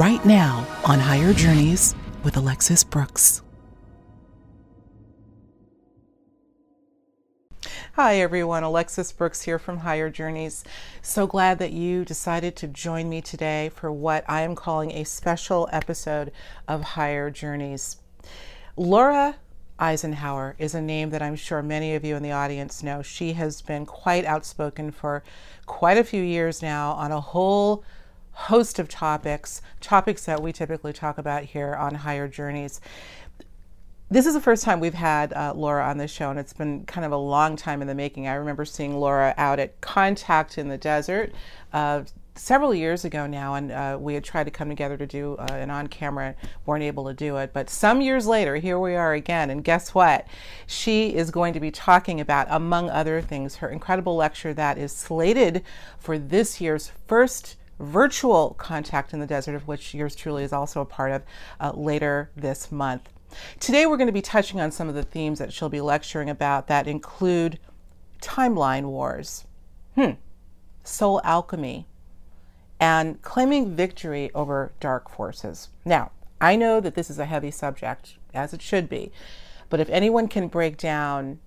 right now on Higher Journeys with Alexis Brooks. Hi, everyone. Alexis Brooks here from Higher Journeys. So glad that you decided to join me today for what I am calling a special episode of Higher Journeys. Laura Eisenhower is a name that I'm sure many of you in the audience know. She has been quite outspoken for quite a few years now on a whole host of topics, topics that we typically talk about here on Higher Journeys. This is the first time we've had uh, Laura on the show, and it's been kind of a long time in the making. I remember seeing Laura out at Contact in the Desert uh, several years ago now, and uh, we had tried to come together to do uh, an on camera, weren't able to do it. But some years later, here we are again, and guess what? She is going to be talking about, among other things, her incredible lecture that is slated for this year's first virtual contact in the desert, of which yours truly is also a part of, uh, later this month. Today, we're going to be touching on some of the themes that she'll be lecturing about that include timeline wars, hmm, soul alchemy, and claiming victory over dark forces. Now, I know that this is a heavy subject, as it should be, but if anyone can break down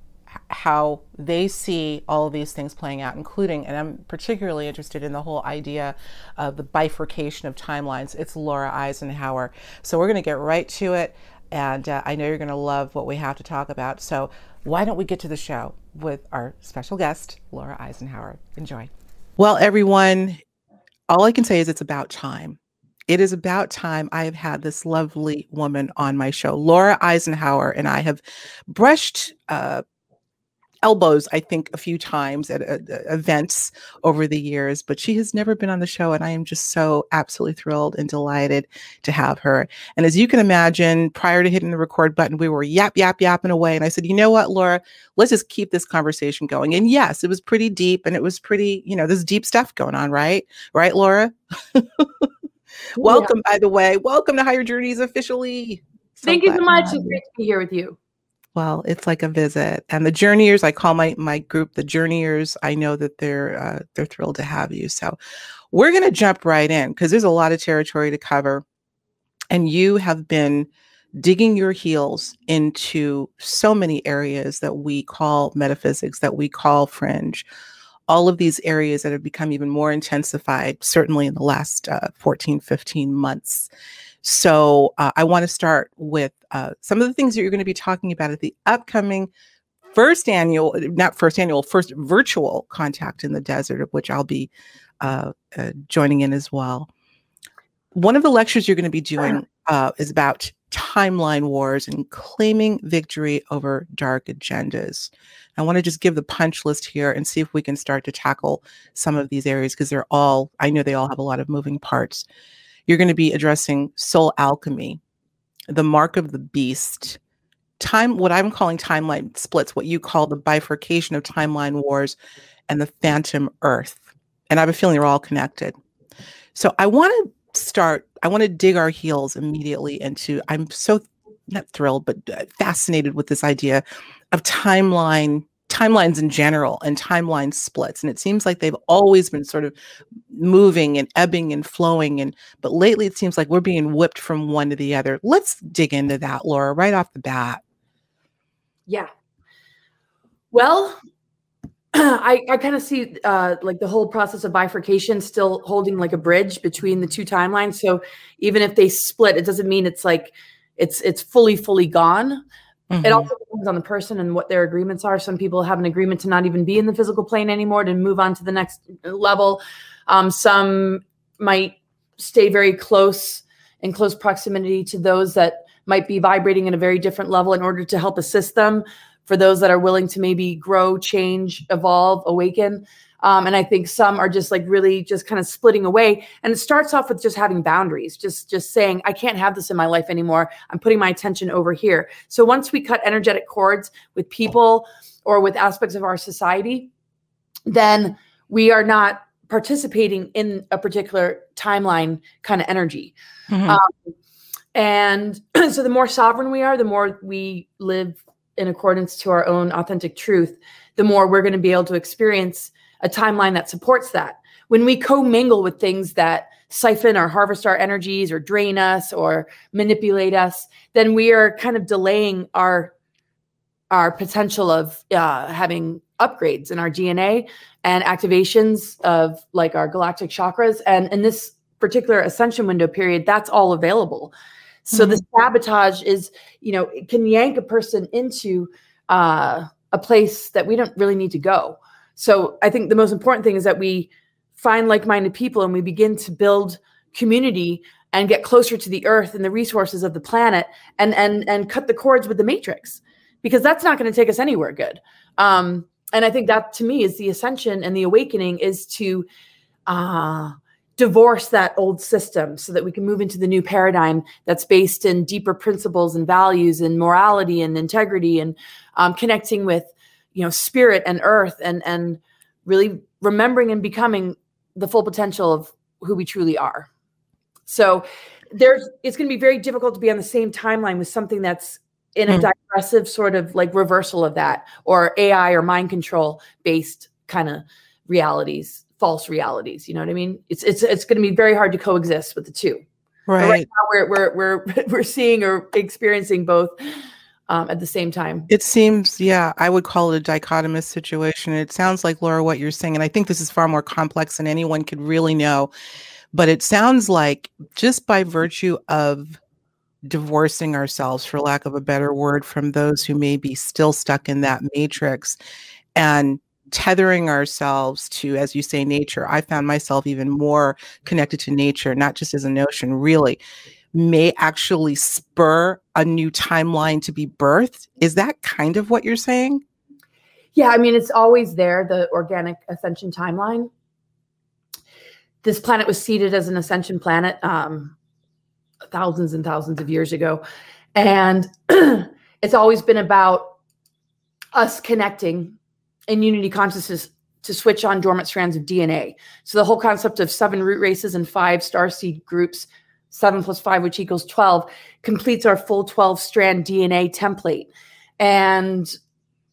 how they see all of these things playing out, including, and I'm particularly interested in the whole idea of the bifurcation of timelines. It's Laura Eisenhower. So we're going to get right to it. And uh, I know you're going to love what we have to talk about. So why don't we get to the show with our special guest, Laura Eisenhower? Enjoy. Well, everyone, all I can say is it's about time. It is about time I have had this lovely woman on my show. Laura Eisenhower and I have brushed uh, elbows, I think, a few times at uh, events over the years, but she has never been on the show. And I am just so absolutely thrilled and delighted to have her. And as you can imagine, prior to hitting the record button, we were yap, yap, yapping away. And I said, you know what, Laura, let's just keep this conversation going. And yes, it was pretty deep and it was pretty, you know, there's deep stuff going on, right? Right, Laura? Welcome, yeah. by the way. Welcome to Higher Journeys officially. So Thank you so much. It's great to be here with you. Well, it's like a visit. And the journeyers, I call my my group the journeyers. I know that they're uh, they're thrilled to have you. So we're going to jump right in because there's a lot of territory to cover, and you have been digging your heels into so many areas that we call metaphysics, that we call fringe. All of these areas that have become even more intensified, certainly in the last uh, 14, 15 months. So uh, I want to start with uh, some of the things that you're going to be talking about at the upcoming first annual, not first annual, first virtual contact in the desert, of which I'll be uh, uh joining in as well. One of the lectures you're going to be doing uh, is about timeline wars and claiming victory over dark agendas. I want to just give the punch list here and see if we can start to tackle some of these areas because they're all, I know they all have a lot of moving parts. You're going to be addressing soul alchemy, the mark of the beast, time, what I'm calling timeline splits, what you call the bifurcation of timeline wars, and the phantom earth. And I have a feeling they're all connected. So I want to start, I want to dig our heels immediately into, I'm so not thrilled, but uh, fascinated with this idea of timeline timelines in general and timeline splits and it seems like they've always been sort of moving and ebbing and flowing and but lately it seems like we're being whipped from one to the other let's dig into that laura right off the bat yeah well I, I kind of see uh, like the whole process of bifurcation still holding like a bridge between the two timelines. So even if they split, it doesn't mean it's like it's it's fully fully gone. Mm-hmm. It also depends on the person and what their agreements are. Some people have an agreement to not even be in the physical plane anymore to move on to the next level. Um, some might stay very close in close proximity to those that might be vibrating at a very different level in order to help assist them. For those that are willing to maybe grow, change, evolve, awaken, um, and I think some are just like really just kind of splitting away. And it starts off with just having boundaries, just just saying, I can't have this in my life anymore. I'm putting my attention over here. So once we cut energetic cords with people or with aspects of our society, then we are not participating in a particular timeline kind of energy. Mm-hmm. Um, and so the more sovereign we are, the more we live in accordance to our own authentic truth, the more we're going to be able to experience a timeline that supports that. When we commingle with things that siphon or harvest our energies or drain us or manipulate us, then we are kind of delaying our our potential of uh, having upgrades in our DNA and activations of like our galactic chakras. And in this particular ascension window period, that's all available. So mm-hmm. the sabotage is, you know, it can yank a person into uh, a place that we don't really need to go. So I think the most important thing is that we find like-minded people and we begin to build community and get closer to the earth and the resources of the planet and and and cut the cords with the matrix because that's not going to take us anywhere good um, and i think that to me is the ascension and the awakening is to uh, divorce that old system so that we can move into the new paradigm that's based in deeper principles and values and morality and integrity and um, connecting with you know spirit and earth and and really remembering and becoming the full potential of who we truly are so there's it's going to be very difficult to be on the same timeline with something that's in a mm. digressive sort of like reversal of that or ai or mind control based kind of realities false realities you know what i mean it's it's it's going to be very hard to coexist with the two right, right now we're, we're we're we're seeing or experiencing both um, at the same time. It seems, yeah, I would call it a dichotomous situation. It sounds like, Laura, what you're saying, and I think this is far more complex than anyone could really know. But it sounds like just by virtue of divorcing ourselves, for lack of a better word, from those who may be still stuck in that matrix and tethering ourselves to, as you say, nature. I found myself even more connected to nature, not just as a notion, really may actually spur a new timeline to be birthed. Is that kind of what you're saying? Yeah, I mean, it's always there, the organic ascension timeline. This planet was seeded as an ascension planet um, thousands and thousands of years ago. And it's always been about us connecting in unity consciousness to switch on dormant strands of DNA. So the whole concept of seven root races and five star seed groups seven plus five, which equals 12, completes our full 12 strand DNA template. And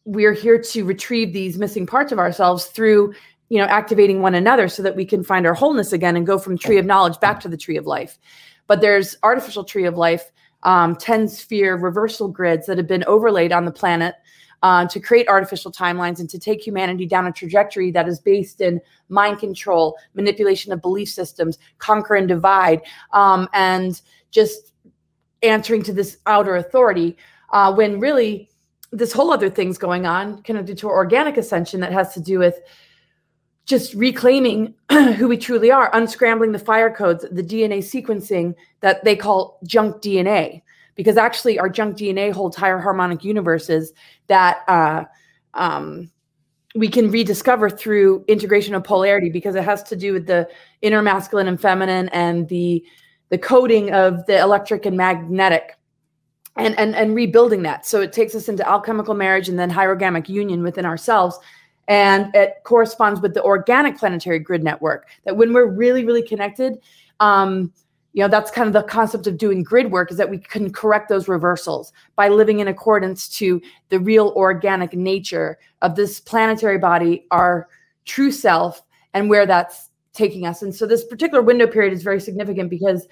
we're here to retrieve these missing parts of ourselves through, you know, activating one another so that we can find our wholeness again and go from tree of knowledge back to the tree of life. But there's artificial tree of life, um, 10 sphere reversal grids that have been overlaid on the planet uh, to create artificial timelines and to take humanity down a trajectory that is based in mind control, manipulation of belief systems, conquer and divide, um, and just answering to this outer authority. Uh, when really, this whole other thing's going on, connected to organic ascension that has to do with just reclaiming who we truly are, unscrambling the fire codes, the DNA sequencing that they call junk DNA because actually our junk DNA holds higher harmonic universes that uh, um, we can rediscover through integration of polarity because it has to do with the inner masculine and feminine and the the coding of the electric and magnetic and and and rebuilding that. So it takes us into alchemical marriage and then hierogamic union within ourselves. And it corresponds with the organic planetary grid network that when we're really really connected um, you know that's kind of the concept of doing grid work is that we can correct those reversals by living in accordance to the real organic nature of this planetary body our true self and where that's taking us. And so this particular window period is very significant because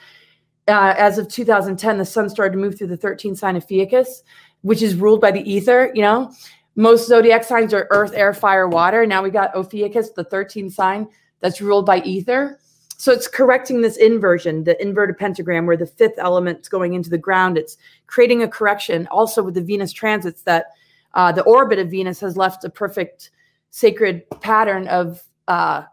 uh, as of 2010 the sun started to move through the 13th sign of Ophiuchus which is ruled by the ether you know? Most zodiac signs are earth air fire water. Now we got Ophiuchus the 13th sign that's ruled by ether so it's correcting this inversion, the inverted pentagram, where the fifth element's going into the ground. It's creating a correction. Also with the Venus transits, that uh, the orbit of Venus has left a perfect sacred pattern of uh,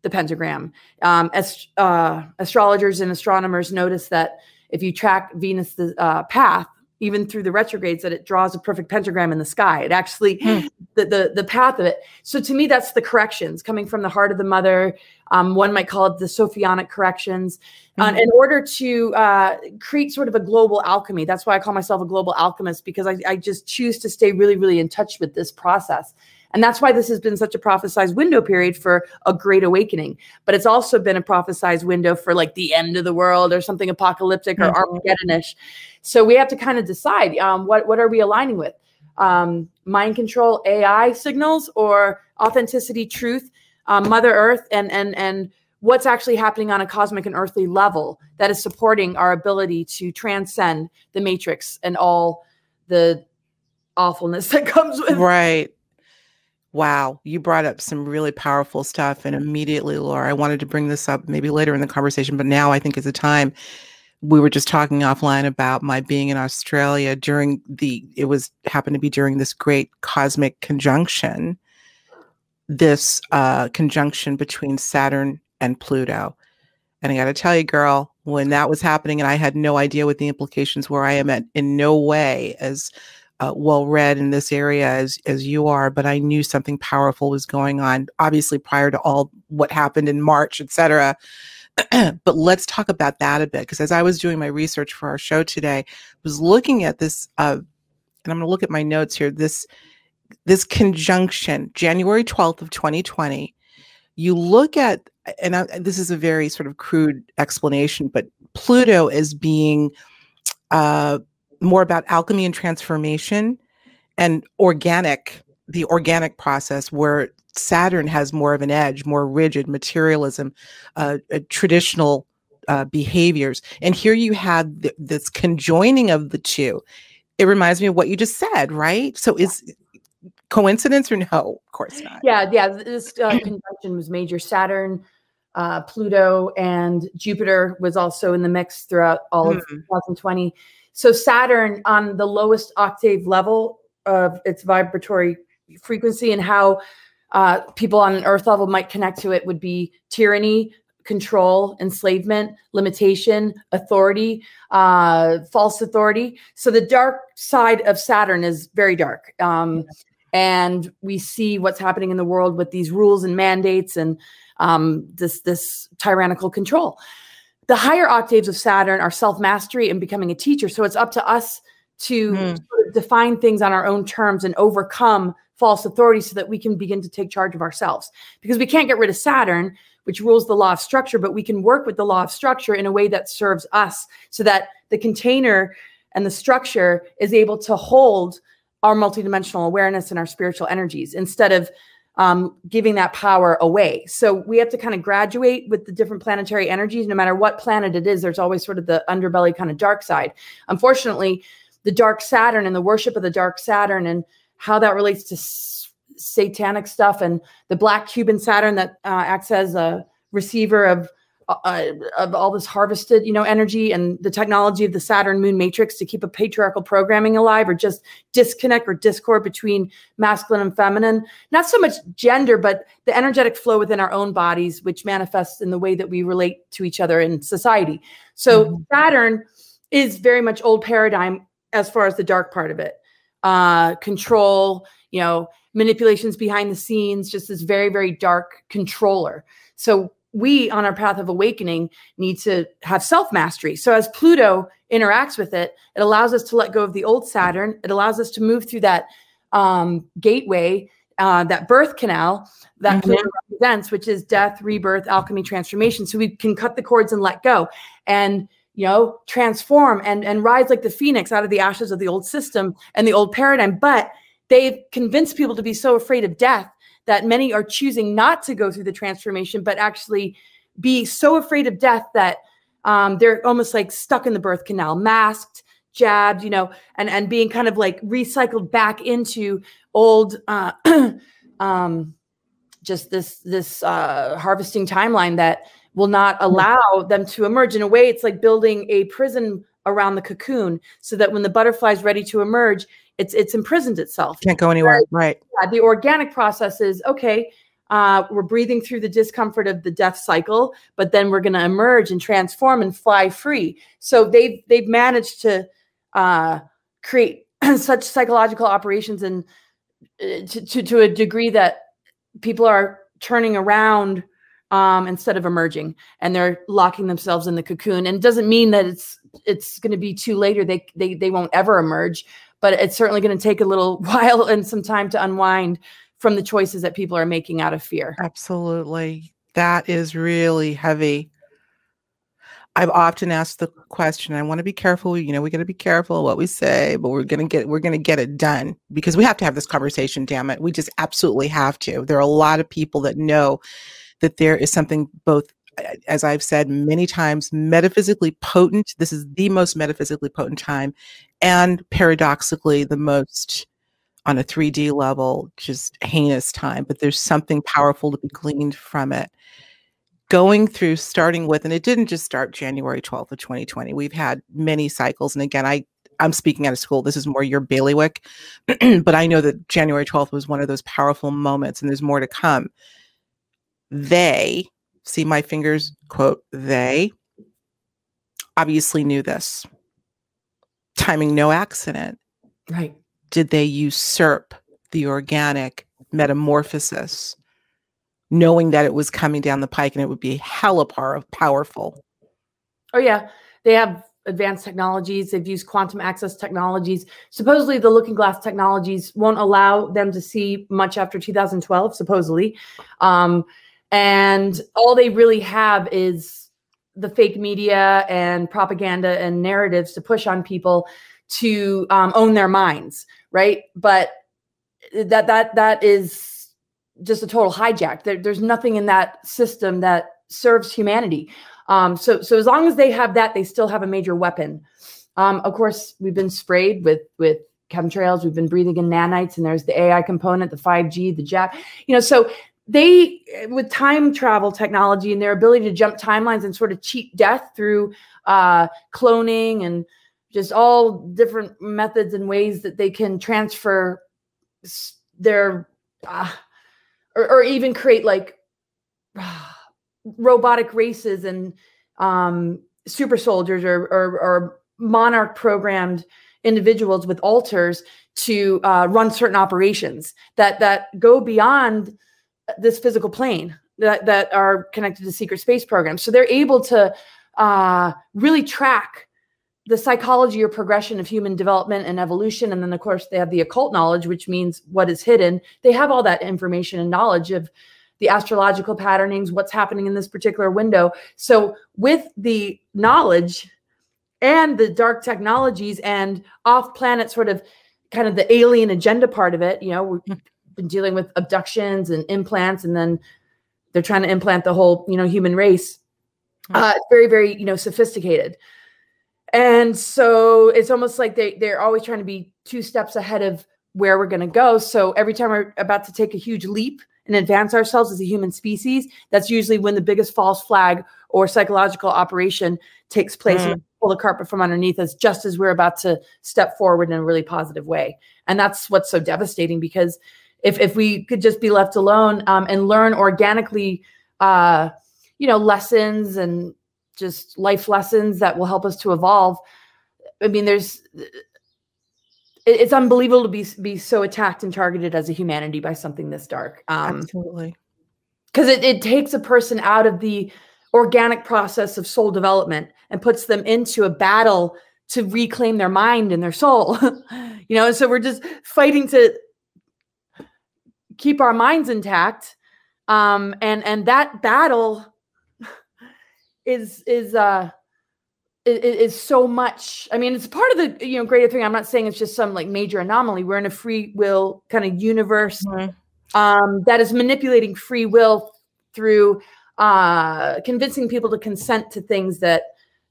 the pentagram. Um, as, uh, astrologers and astronomers notice that if you track Venus's uh, path, even through the retrogrades that it draws a perfect pentagram in the sky. It actually mm. the, the the path of it. So to me that's the corrections coming from the heart of the mother. Um, one might call it the sophianic corrections. Mm-hmm. uh, in order to uh, create sort of a global alchemy that's why i call myself a global alchemist because I, I just choose to stay really really in touch with this process and that's why this has been such a prophesized window period for a great awakening. But it's also been a prophesized window for like the end of the world or something apocalyptic or mm-hmm. Armageddonish. So we have to kind of decide um, what what are we aligning with? Um, mind control, AI signals, or authenticity, truth, um, Mother Earth, and and and what's actually happening on a cosmic and earthly level that is supporting our ability to transcend the matrix and all the awfulness that comes with right wow you brought up some really powerful stuff and immediately laura i wanted to bring this up maybe later in the conversation but now i think is the time we were just talking offline about my being in australia during the it was happened to be during this great cosmic conjunction this uh, conjunction between Saturn and Pluto. And I got to tell you, girl, when that was happening, and I had no idea what the implications were, I am at, in no way as uh, well read in this area as as you are, but I knew something powerful was going on. Obviously, prior to all what happened in March, etc. but let's talk about that a bit because as I was doing my research for our show today, I was looking at this, uh, and I'm going to look at my notes here. This this conjunction, January 12th of 2020, you look at, and I, this is a very sort of crude explanation, but Pluto is being uh, more about alchemy and transformation and organic, the organic process, where Saturn has more of an edge, more rigid materialism, uh, uh, traditional uh, behaviors. And here you have th- this conjoining of the two. It reminds me of what you just said, right? So is coincidence or no? Of course not. Yeah, yeah. This uh, conjunction was major. Saturn, uh, Pluto, and Jupiter was also in the mix throughout all of mm. 2020. So Saturn on the lowest octave level of its vibratory frequency and how uh, people on an Earth level might connect to it would be tyranny, control, enslavement, limitation, authority, uh, false authority. So the dark side of Saturn is very dark. Um, and we see what's happening in the world with these rules and mandates and um, this this tyrannical control. The higher octaves of Saturn are self mastery and becoming a teacher. So it's up to us to mm. sort of define things on our own terms and overcome false authority so that we can begin to take charge of ourselves. Because we can't get rid of Saturn, which rules the law of structure, but we can work with the law of structure in a way that serves us so that the container and the structure is able to hold our multidimensional awareness and our spiritual energies instead of um, giving that power away. So we have to kind of graduate with the different planetary energies. No matter what planet it is, there's always sort of the underbelly kind of dark side. Unfortunately, the dark Saturn and the worship of the dark Saturn and how that relates to s- satanic stuff and the black Cuban Saturn that uh, acts as a receiver of uh, uh, of all this harvested, you know, energy and the technology of the Saturn Moon matrix to keep a patriarchal programming alive, or just disconnect or discord between masculine and feminine. Not so much gender, but the energetic flow within our own bodies, which manifests in the way that we relate to each other in society. So mm-hmm. Saturn is very much old paradigm as far as the dark part of it. Uh, control, you know, manipulations behind the scenes, just this very, very dark controller. So we on our path of awakening need to have self mastery. So as Pluto interacts with it, it allows us to let go of the old Saturn. It allows us to move through that um, gateway, uh, that birth canal that mm-hmm. Pluto represents, which is death, rebirth, alchemy, transformation. So we can cut the cords and let go and you know transform and and rise like the phoenix out of the ashes of the old system and the old paradigm. But they've convinced people to be so afraid of death that many are choosing not to go through the transformation, but actually be so afraid of death that um, they're almost like stuck in the birth canal, masked, jabbed, you know, and and being kind of like recycled back into old, uh, um, just this this uh, harvesting timeline that will not hmm. allow them to emerge. In a way, it's like building a prison around the cocoon so that when the butterfly is ready to emerge, it's it's imprisoned itself. Can't go anywhere. right. Yeah, the organic process is okay. Uh, we're breathing through the discomfort of the death cycle, but then we're going to emerge and transform and fly free. So they've they've managed to uh, create such psychological operations and uh, to, to, to a degree that people are turning around um, instead of emerging, and they're locking themselves in the cocoon. And it doesn't mean that it's it's going to be too late or they they they won't ever emerge but it's certainly going to take a little while and some time to unwind from the choices that people are making out of fear. Absolutely. That is really heavy. I've often asked the question. I want to be careful. You know, we got to be careful what we say, but we're gonna get we're gonna get it done because we have to have this conversation. Damn it, we just absolutely have to. There are a lot of people that know that there is something both as I've said many times, metaphysically potent. This is the most metaphysically potent time, and paradoxically, the most on a 3D level, just heinous time. But there's something powerful to be gleaned from it. Going through, starting with, and it didn't just start January 12th of 2020. We've had many cycles. And again, I I'm speaking out of school. This is more your bailiwick, but I know that January 12th was one of those powerful moments, and there's more to come. They, see my fingers, quote, they obviously knew this. Timing no accident. Right. Did they usurp the organic metamorphosis, knowing that it was coming down the pike and it would be hella par of powerful? Oh, yeah. They have advanced technologies. They've used quantum access technologies. Supposedly, the looking glass technologies won't allow them to see much after 2012, supposedly. Um, and all they really have is the fake media and propaganda and narratives to push on people to um, own their minds, right? But that that that is just a total hijack. There, there's nothing in that system that serves humanity. Um, so, so as long as they have that, they still have a major weapon. Um, of course, we've been sprayed with with chemtrails. We've been breathing in nanites, and there's the AI component, the 5G, the jab. You know, so they with time travel technology and their ability to jump timelines and sort of cheat death through uh, cloning and just all different methods and ways that they can transfer their uh, or, or even create like uh, robotic races and um, super soldiers or, or, or monarch programmed individuals with alters to uh, run certain operations that that go beyond this physical plane that that are connected to secret space programs. So they're able to uh, really track the psychology or progression of human development and evolution. And then, of course, they have the occult knowledge, which means what is hidden. They have all that information and knowledge of the astrological patternings, what's happening in this particular window. So, with the knowledge and the dark technologies and off planet sort of kind of the alien agenda part of it, you know. Been dealing with abductions and implants, and then they're trying to implant the whole, you know, human race. Hmm. Uh, very, very, you know, sophisticated. And so it's almost like they, they're always trying to be two steps ahead of where we're going to go. So every time we're about to take a huge leap, and advance ourselves as a human species, that's usually when the biggest false flag or psychological operation takes place mm. and pull the carpet from underneath us just as we're about to step forward in a really positive way. And that's what's so devastating because if, if we could just be left alone um, and learn organically, uh, you know, lessons and just life lessons that will help us to evolve. I mean, there's it's unbelievable to be be so attacked and targeted as a humanity by something this dark. Um, Absolutely, because it, it takes a person out of the organic process of soul development and puts them into a battle to reclaim their mind and their soul. you know, and so we're just fighting to keep our minds intact. Um, and and that battle is is uh is, so much. I mean, it's part of the you know greater thing. I'm not saying it's just some like major anomaly. We're in a free will kind of universe mm-hmm. um, that is manipulating free will through uh, convincing people to consent to things that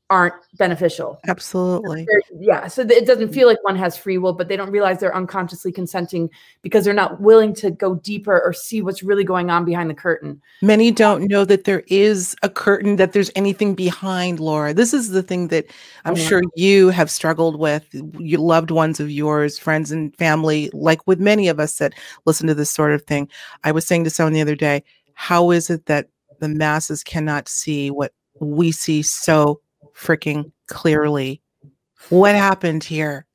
aren't beneficial. Absolutely. Yeah. So it doesn't feel like one has free will, but they don't realize they're unconsciously consenting because they're not willing to go deeper or see what's really going on behind the curtain. Many don't know that there is a curtain, that there's anything behind, Laura. This is the thing that I'm sure you have struggled with, your loved ones of yours, friends and family, like with many of us that listen to this sort of thing. I was saying to someone the other day, how is it that the masses cannot see what we see so freaking clearly. What happened here?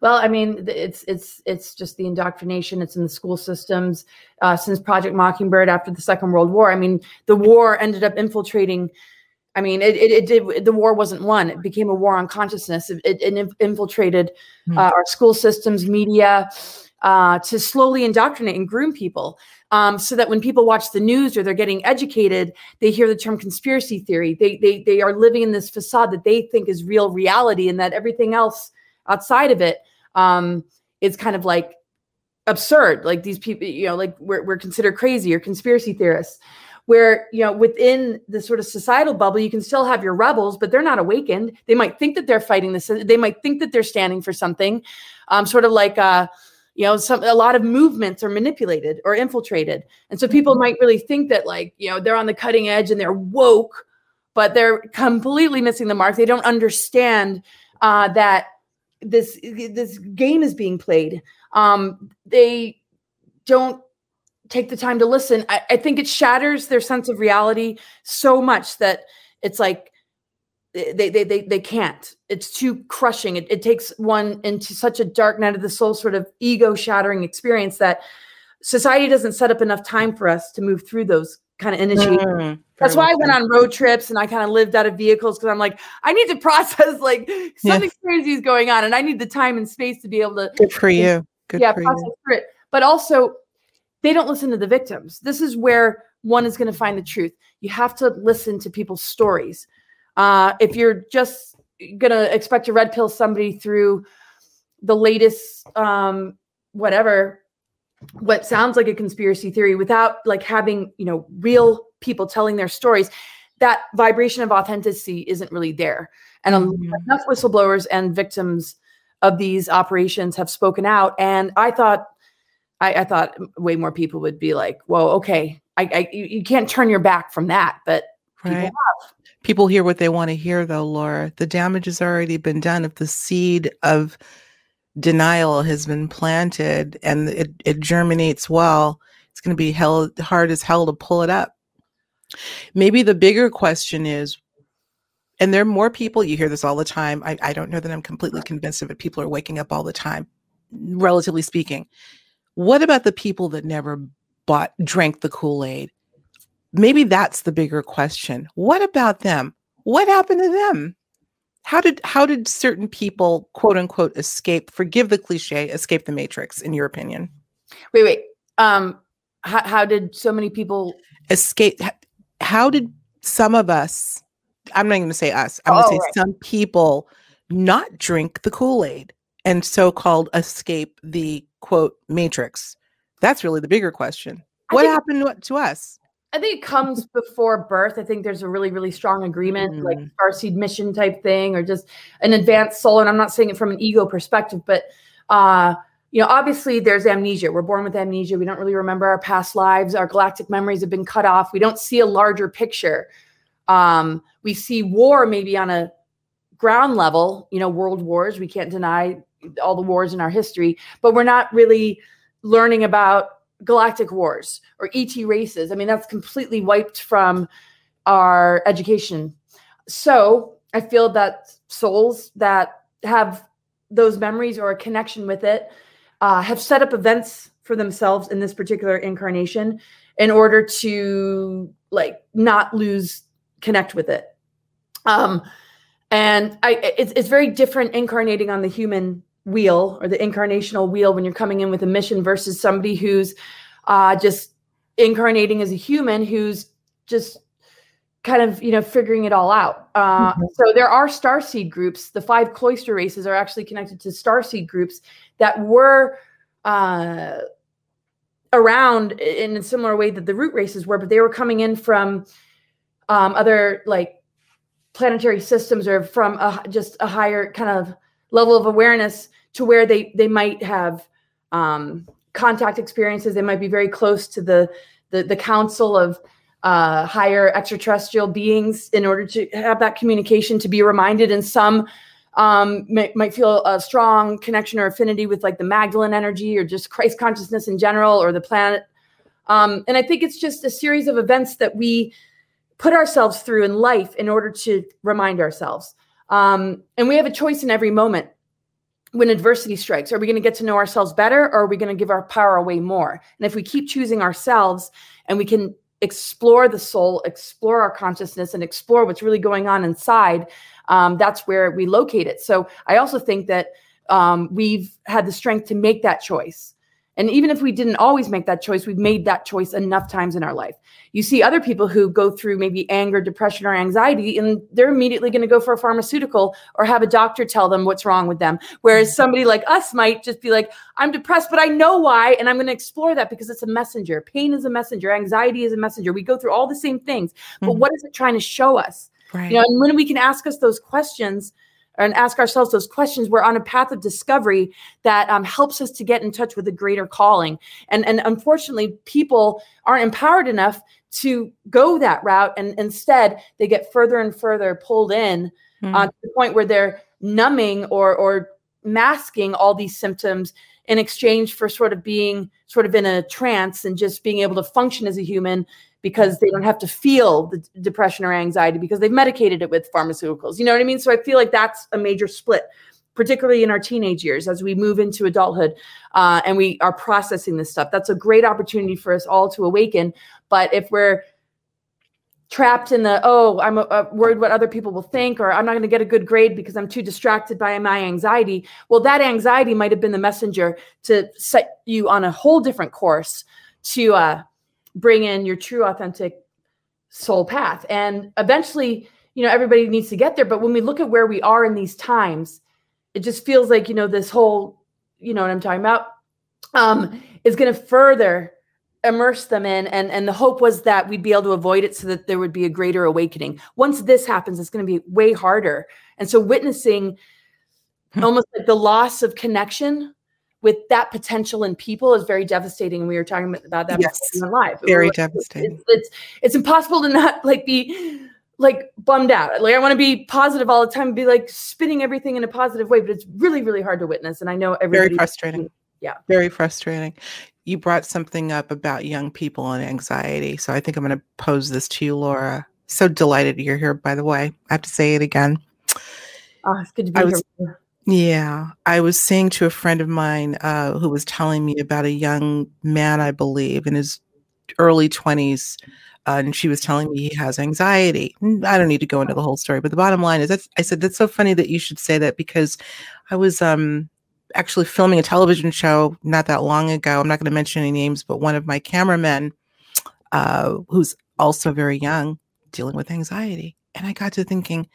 Well, I mean, it's it's it's just the indoctrination. It's in the school systems uh, since Project Mockingbird after the Second World War. I mean, the war ended up infiltrating. I mean, it, it, it did. The war wasn't won. It became a war on consciousness. It, it infiltrated hmm. uh, our school systems, media, uh, to slowly indoctrinate and groom people um, so that when people watch the news or they're getting educated, they hear the term conspiracy theory. They, they, they are living in this facade that they think is real reality and that everything else outside of it um, is kind of like absurd. Like these people, you know, like we're, we're considered crazy or conspiracy theorists. where you know within the sort of societal bubble you can still have your rebels but they're not awakened they might think that they're fighting this they might think that they're standing for something um, sort of like uh, you know some a lot of movements are manipulated or infiltrated. And so people might really think that like you know they're on the cutting edge and they're woke but they're completely missing the mark. They don't understand uh, that this this game is being played. Um, they don't take the time to listen, I, I think it shatters their sense of reality so much that it's like they they they, they can't. It's too crushing. It, it takes one into such a dark night of the soul, sort of ego shattering experience that society doesn't set up enough time for us to move through those kind of initiations. Mm, That's why I went on road trips and I kind of lived out of vehicles because I'm like, I need to process like something crazy is going on, and I need the time and space to be able to. Good for you. Good yeah, process you. through it. But also, they don't listen to the victims. This is where one is going to find the truth. You have to listen to people's stories. Uh, if you're just going to expect to red pill somebody through the latest, um, whatever, what sounds like a conspiracy theory without like having, you know, real people telling their stories, that vibration of authenticity isn't really there. And mm-hmm. enough whistleblowers and victims of these operations have spoken out. And I thought I, I thought way more people would be like, "Whoa, okay, I, I you, you can't turn your back from that." But right. people have. People hear what they want to hear, though, Laura. The damage has already been done. If the seed of denial has been planted and it, it germinates well, it's going to be hell hard as hell to pull it up. Maybe the bigger question is, and there are more people, you hear this all the time. I, I don't know that I'm completely convinced of it. People are waking up all the time, relatively speaking. What about the people that never bought, drank the Kool Aid? Maybe that's the bigger question. What about them? What happened to them? How did how did certain people quote unquote escape? Forgive the cliche, escape the matrix. In your opinion? Wait, wait. Um, how, how did so many people escape? How did some of us? I'm not going to say us. I'm oh, going to say right. some people not drink the Kool Aid and so-called escape the quote matrix that's really the bigger question what think, happened to us i think it comes before birth. I think there's a really really strong agreement mm. like starseed mission type thing or just an advanced soul. And i'm not saying it from an ego perspective but uh you know obviously there's amnesia. We're born with amnesia. We don't really remember our past lives. Our galactic memories have been cut off. We don't see a larger picture. Um we see war maybe on a ground level you know world wars. We can't deny all the wars in our history, but we're not really learning about galactic wars or ET races. I mean, that's completely wiped from our education. So I feel that souls that have those memories or a connection with it uh, have set up events for themselves in this particular incarnation in order to like not lose connect with it um and i it's, it's very different incarnating on the human wheel or the incarnational wheel when you're coming in with a mission versus somebody who's uh, just incarnating as a human who's just kind of you know figuring it all out uh, mm-hmm. so there are star seed groups the five cloister races are actually connected to star seed groups that were uh, around in a similar way that the root races were but they were coming in from um, other like planetary systems or from a, just a higher kind of level of awareness to where they they might have um, contact experiences. They might be very close to the the, the council of uh, higher extraterrestrial beings in order to have that communication to be reminded. And some um, may, might feel a strong connection or affinity with like the Magdalene energy or just Christ consciousness in general or the planet. Um, and I think it's just a series of events that we put ourselves through in life in order to remind ourselves. Um, and we have a choice in every moment when adversity strikes. Are we going to get to know ourselves better or are we going to give our power away more? And if we keep choosing ourselves and we can explore the soul, explore our consciousness, and explore what's really going on inside, um, that's where we locate it. So I also think that um, we've had the strength to make that choice. And even if we didn't always make that choice, we've made that choice enough times in our life. You see other people who go through maybe anger, depression, or anxiety, and they're immediately going to go for a pharmaceutical or have a doctor tell them what's wrong with them. Whereas somebody like us might just be like, I'm depressed, but I know why. And I'm going to explore that because it's a messenger. Pain is a messenger, anxiety is a messenger. We go through all the same things. But mm-hmm. what is it trying to show us? Right. You know, and when we can ask us those questions, and ask ourselves those questions, we're on a path of discovery that um, helps us to get in touch with a greater calling. And, and unfortunately, people aren't empowered enough to go that route. And instead, they get further and further pulled in mm. uh, to the point where they're numbing or, or masking all these symptoms in exchange for sort of being sort of in a trance and just being able to function as a human because they don't have to feel the depression or anxiety because they've medicated it with pharmaceuticals. You know what I mean? So I feel like that's a major split, particularly in our teenage years as we move into adulthood uh, and we are processing this stuff. That's a great opportunity for us all to awaken. But if we're trapped in the oh i'm uh, worried what other people will think or i'm not going to get a good grade because i'm too distracted by my anxiety well that anxiety might have been the messenger to set you on a whole different course to uh, bring in your true authentic soul path. And eventually you know everybody needs to get there. But when we look at where we are in these times it just feels like you know this whole you know what i'm talking about um is going to further immerse them in. And and the hope was that we'd be able to avoid it so that there would be a greater awakening. Once this happens it's going to be way harder. And so witnessing hmm. almost like the loss of connection with that potential in people is very devastating. And we were talking about that yes, live. Very like, devastating. It's, it's, it's impossible to not like be like bummed out. Like I want to be positive all the time be like spinning everything in a positive way, but it's really, really hard to witness. And I know everybody very frustrating. Yeah. Very frustrating. You brought something up about young people and anxiety. So I think I'm going to pose this to you, Laura. So delighted you're here, by the way. I have to say it again. Oh, it's good to be I was, here. Yeah, I was saying to a friend of mine uh, who was telling me about a young man, I believe, in his early 20s, uh, and she was telling me he has anxiety. I don't need to go into the whole story, but the bottom line is that I said, That's so funny that you should say that because I was um, actually filming a television show not that long ago. I'm not going to mention any names, but one of my cameramen, uh, who's also very young, dealing with anxiety. And I got to thinking,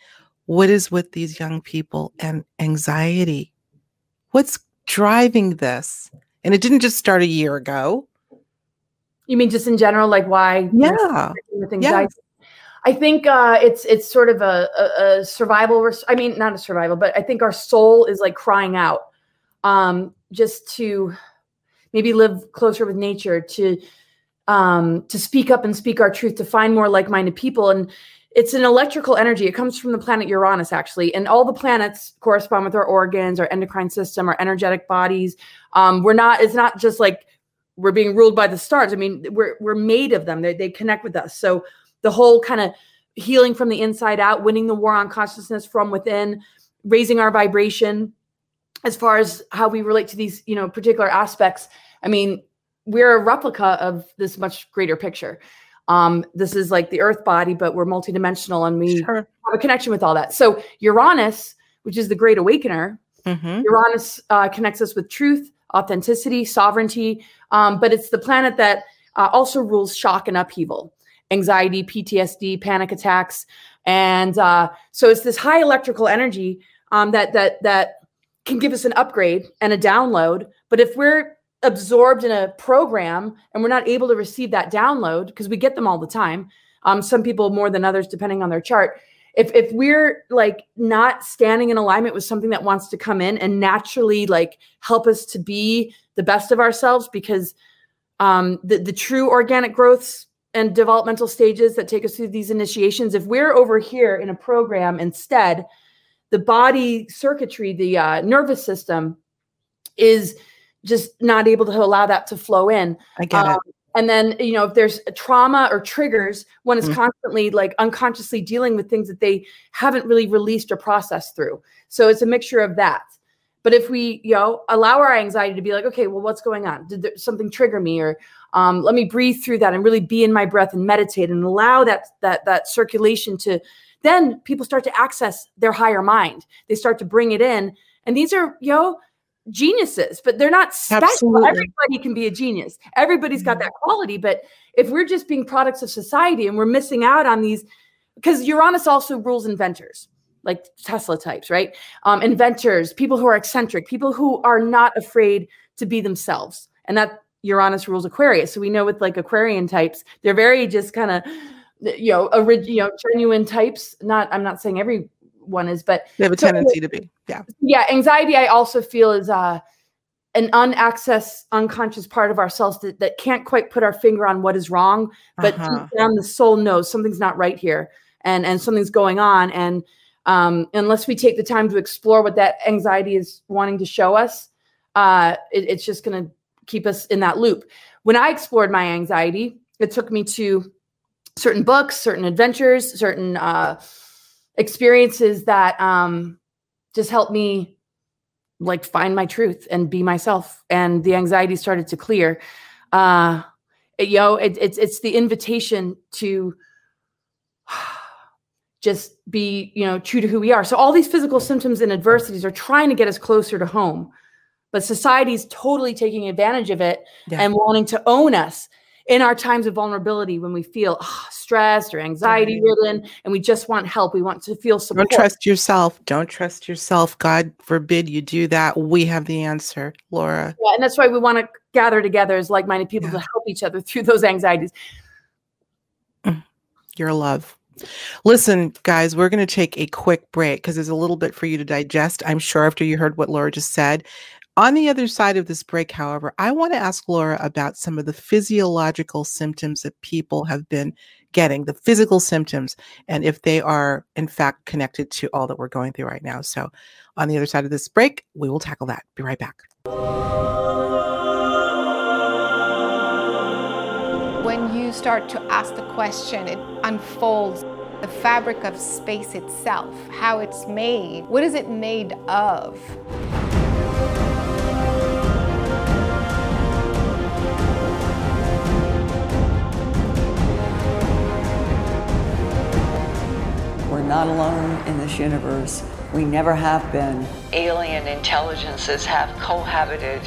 what is with these young people and anxiety? What's driving this? And it didn't just start a year ago. You mean just in general, like why? Yeah. With anxiety? Yeah. I think uh, it's it's sort of a, a, a, survival. Res- I mean, not a survival, but I think our soul is like crying out, um, just to maybe live closer with nature, to um, to speak up and speak our truth, to find more like-minded people. And it's an electrical energy. It comes from the planet Uranus, actually, and all the planets correspond with our organs, our endocrine system, our energetic bodies. Um, we're not. It's not just like we're being ruled by the stars. I mean, we're we're made of them. They they connect with us. So the whole kind of healing from the inside out, winning the war on consciousness from within, raising our vibration, as far as how we relate to these you know particular aspects. I mean, we're a replica of this much greater picture. Um, this is like the earth body, but we're multidimensional and we sure. have a connection with all that. So Uranus, which is the great awakener, mm-hmm. Uranus uh, connects us with truth, authenticity, sovereignty. Um, but it's the planet that uh, also rules shock and upheaval, anxiety, PTSD, panic attacks. And uh, so it's this high electrical energy um, that that that can give us an upgrade and a download. But if we're absorbed in a program and we're not able to receive that download because we get them all the time um, some people more than others depending on their chart. If if we're like not standing in alignment with something that wants to come in and naturally like help us to be the best of ourselves because um, the, the true organic growths and developmental stages that take us through these initiations if we're over here in a program instead the body circuitry the uh, nervous system is just not able to allow that to flow in. I get um, it. And then, you know, if there's trauma or triggers, one is mm constantly like unconsciously dealing with things that they haven't really released or processed through. So it's a mixture of that. But if we, you know, allow our anxiety to be like, okay, well, what's going on? Did there, something trigger me? Or um, let me breathe through that and really be in my breath and meditate and allow that that that circulation to. Then people start to access their higher mind. They start to bring it in, and these are, you know, geniuses, but they're not special. Absolutely. Everybody can be a genius. Everybody's got that quality. But if we're just being products of society and we're missing out on these, because Uranus also rules inventors, like Tesla types, right? Um, inventors, people who are eccentric, people who are not afraid to be themselves. And that Uranus rules Aquarius. So we know with like Aquarian types, they're very just kind of, you know, orig- you know, genuine types. Not, I'm not saying every one is, but they have a tendency so, to be. Yeah. Yeah. Anxiety, I also feel is uh, an unaccessed, unconscious part of ourselves that, that can't quite put our finger on what is wrong, but uh-huh. down the soul knows something's not right here and, and something's going on. And um, unless we take the time to explore what that anxiety is wanting to show us, uh, it, it's just going to keep us in that loop. When I explored my anxiety, it took me to certain books, certain adventures, certain uh, experiences that um, just helped me like find my truth and be myself. And the anxiety started to clear. Uh, it, you know, it, it's it's the invitation to just be you know true to who we are. So all these physical symptoms and adversities are trying to get us closer to home, but society's totally taking advantage of it yeah. and wanting to own us in our times of vulnerability when we feel oh, stressed or anxiety ridden and we just want help we want to feel support. don't trust yourself. Don't trust yourself. God forbid you do that. We have the answer laura. Yeah and that's why we want to gather together as like-minded people yeah. to help each other through those anxieties. Mm. your love. Listen, guys, we're going to take a quick break because there's a little bit for you to digest, I'm sure, after you heard what Laura just said. On the other side of this break, however, I want to ask Laura about some of the physiological symptoms that people have been getting, the physical symptoms, and if they are in fact connected to all that we're going through right now. So, on the other side of this break, we will tackle that. Be right back. When you start to ask the question, it unfolds the fabric of space itself, how it's made. What is it made of? Not alone in this universe. We never have been. Alien intelligences have cohabited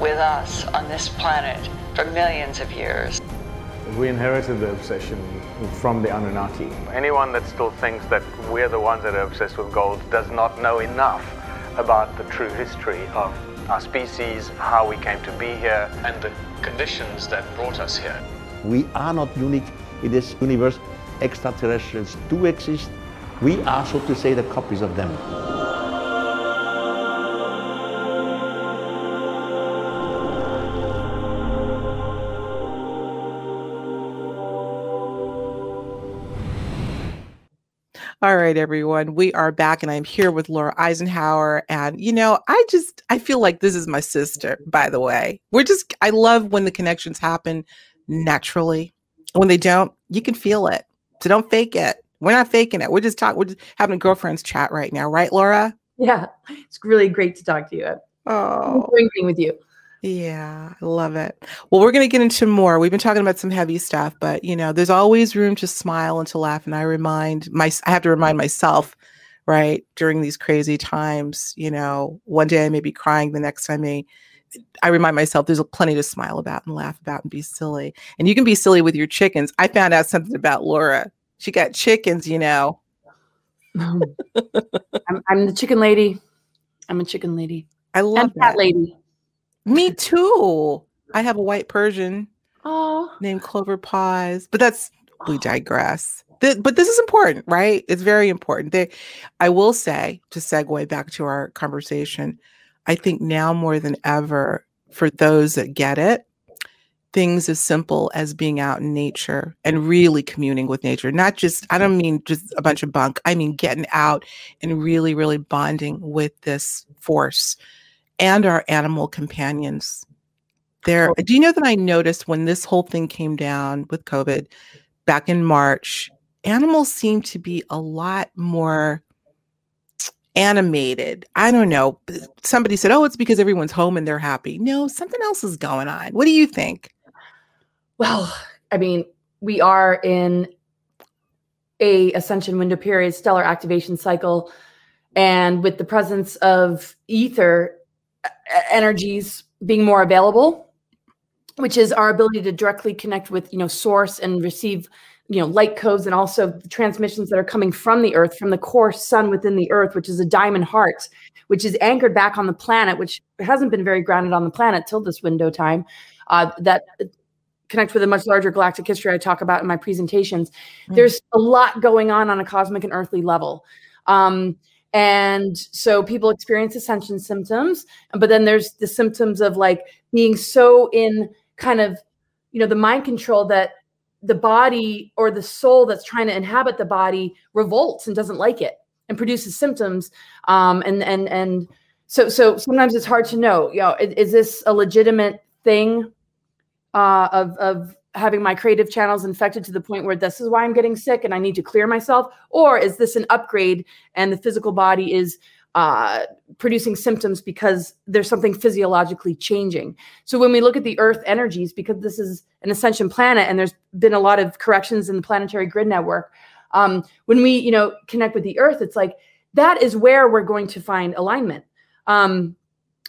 with us on this planet for millions of years. We inherited the obsession from the Anunnaki. Anyone that still thinks that we're the ones that are obsessed with gold does not know enough about the true history of our species, how we came to be here, and the conditions that brought us here. We are not unique in this universe. Extraterrestrials do exist. We are, so to say, the copies of them. All right, everyone. We are back, and I'm here with Laura Eisenhower. And, you know, I just, I feel like this is my sister, by the way. We're just, I love when the connections happen naturally. When they don't, you can feel it. So don't fake it. We're not faking it. We're just talking. We're just having a girlfriends chat right now, right, Laura? Yeah, it's really great to talk to you. Oh, being with you. Yeah, I love it. Well, we're going to get into more. We've been talking about some heavy stuff, but you know, there's always room to smile and to laugh. And I remind my, I have to remind myself, right, during these crazy times. You know, one day I may be crying, the next I may. I remind myself there's plenty to smile about and laugh about and be silly. And you can be silly with your chickens. I found out something about Laura she got chickens, you know. I'm, I'm, the chicken lady. I'm a chicken lady. I love that. cat lady. Me too. I have a white Persian oh. named Clover Paws, but that's we digress. The, but this is important, right? It's very important. They, I will say, to segue back to our conversation, I think now more than ever, for those that get it, things as simple as being out in nature and really communing with nature. Not just, I don't mean just a bunch of bunk, I mean getting out and really, really bonding with this force and our animal companions. There, do you know that I noticed when this whole thing came down with COVID back in March, animals seem to be a lot more animated. I don't know. Somebody said, oh, it's because everyone's home and they're happy. No, something else is going on. What do you think? Well, I mean, we are in a ascension window period, stellar activation cycle, and with the presence of ether, energies being more available, which is our ability to directly connect with you know source and receive you know light codes and also transmissions that are coming from the earth from the core sun within the earth which is a diamond heart which is anchored back on the planet which hasn't been very grounded on the planet till this window time uh, that connect with a much larger galactic history i talk about in my presentations mm-hmm. there's a lot going on on a cosmic and earthly level um, and so people experience ascension symptoms but then there's the symptoms of like being so in kind of you know the mind control that the body or the soul that's trying to inhabit the body revolts and doesn't like it and produces symptoms um, and and and so so sometimes it's hard to know you know is, is this a legitimate thing uh, of of having my creative channels infected to the point where this is why I'm getting sick and I need to clear myself or is this an upgrade and the physical body is uh, producing symptoms because there's something physiologically changing. So when we look at the Earth energies, because this is an ascension planet and there's been a lot of corrections in the planetary grid network, um, when we you know connect with the Earth, it's like that is where we're going to find alignment. Um,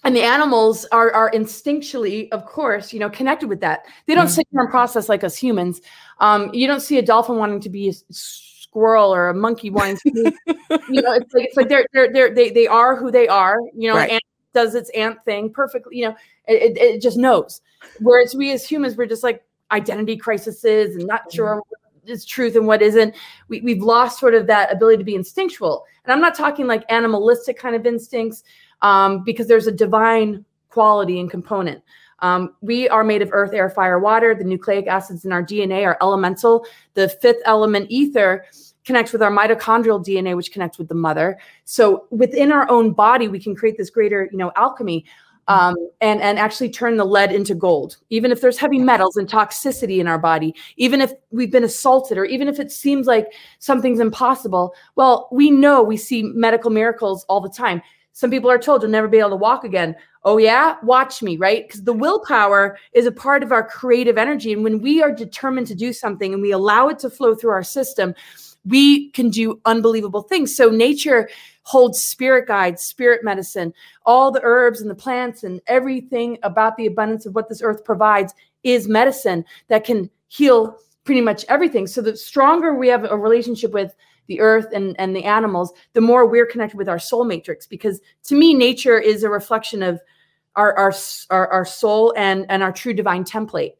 and the animals are are instinctually, of course, you know, connected with that. They don't mm-hmm. sit here and process like us humans. Um, you don't see a dolphin wanting to be a squirrel or a monkey wanting to you know it's like it's like they're they're, they're they they are who they are you know right. ant does its ant thing perfectly you know it, it, just knows whereas we as humans we're just like identity crises and not mm-hmm. sure what is truth and what isn't we, we've lost sort of that ability to be instinctual and i'm not talking like animalistic kind of instincts um, because there's a divine quality and component um, we are made of earth, air, fire, water. The nucleic acids in our DNA are elemental. The fifth element, ether, connects with our mitochondrial DNA, which connects with the mother. So within our own body, we can create this greater, you know, alchemy. Um, and and actually turn the lead into gold. Even if there's heavy metals and toxicity in our body, even if we've been assaulted, or even if it seems like something's impossible, well, we know we see medical miracles all the time. Some people are told you'll never be able to walk again. Oh yeah, watch me, right? Because the willpower is a part of our creative energy, and when we are determined to do something and we allow it to flow through our system, we can do unbelievable things. So nature holds spirit guides, spirit medicine, all the herbs and the plants and everything about the abundance of what this earth provides is medicine that can heal pretty much everything. So the stronger we have a relationship with the earth and, and the animals, the more we're connected with our soul matrix. Because to me, nature is a reflection of our our our, our soul and and our true divine template.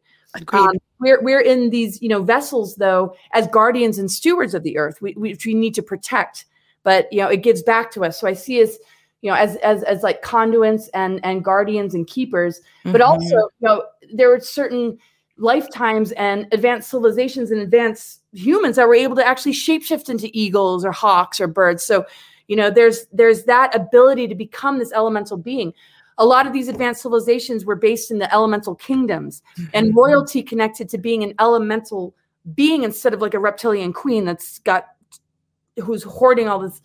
Um, we're we're in these you know vessels though as guardians and stewards of the earth we, we, we need to protect but you know it gives back to us so i see us you know as as as like conduits and and guardians and keepers mm-hmm. but also you know there were certain lifetimes and advanced civilizations and advanced humans that were able to actually shapeshift into eagles or hawks or birds. So you know there's there's that ability to become this elemental being. A lot of these advanced civilizations were based in the elemental kingdoms mm-hmm. and royalty connected to being an elemental being instead of like a reptilian queen that's got who's hoarding all this.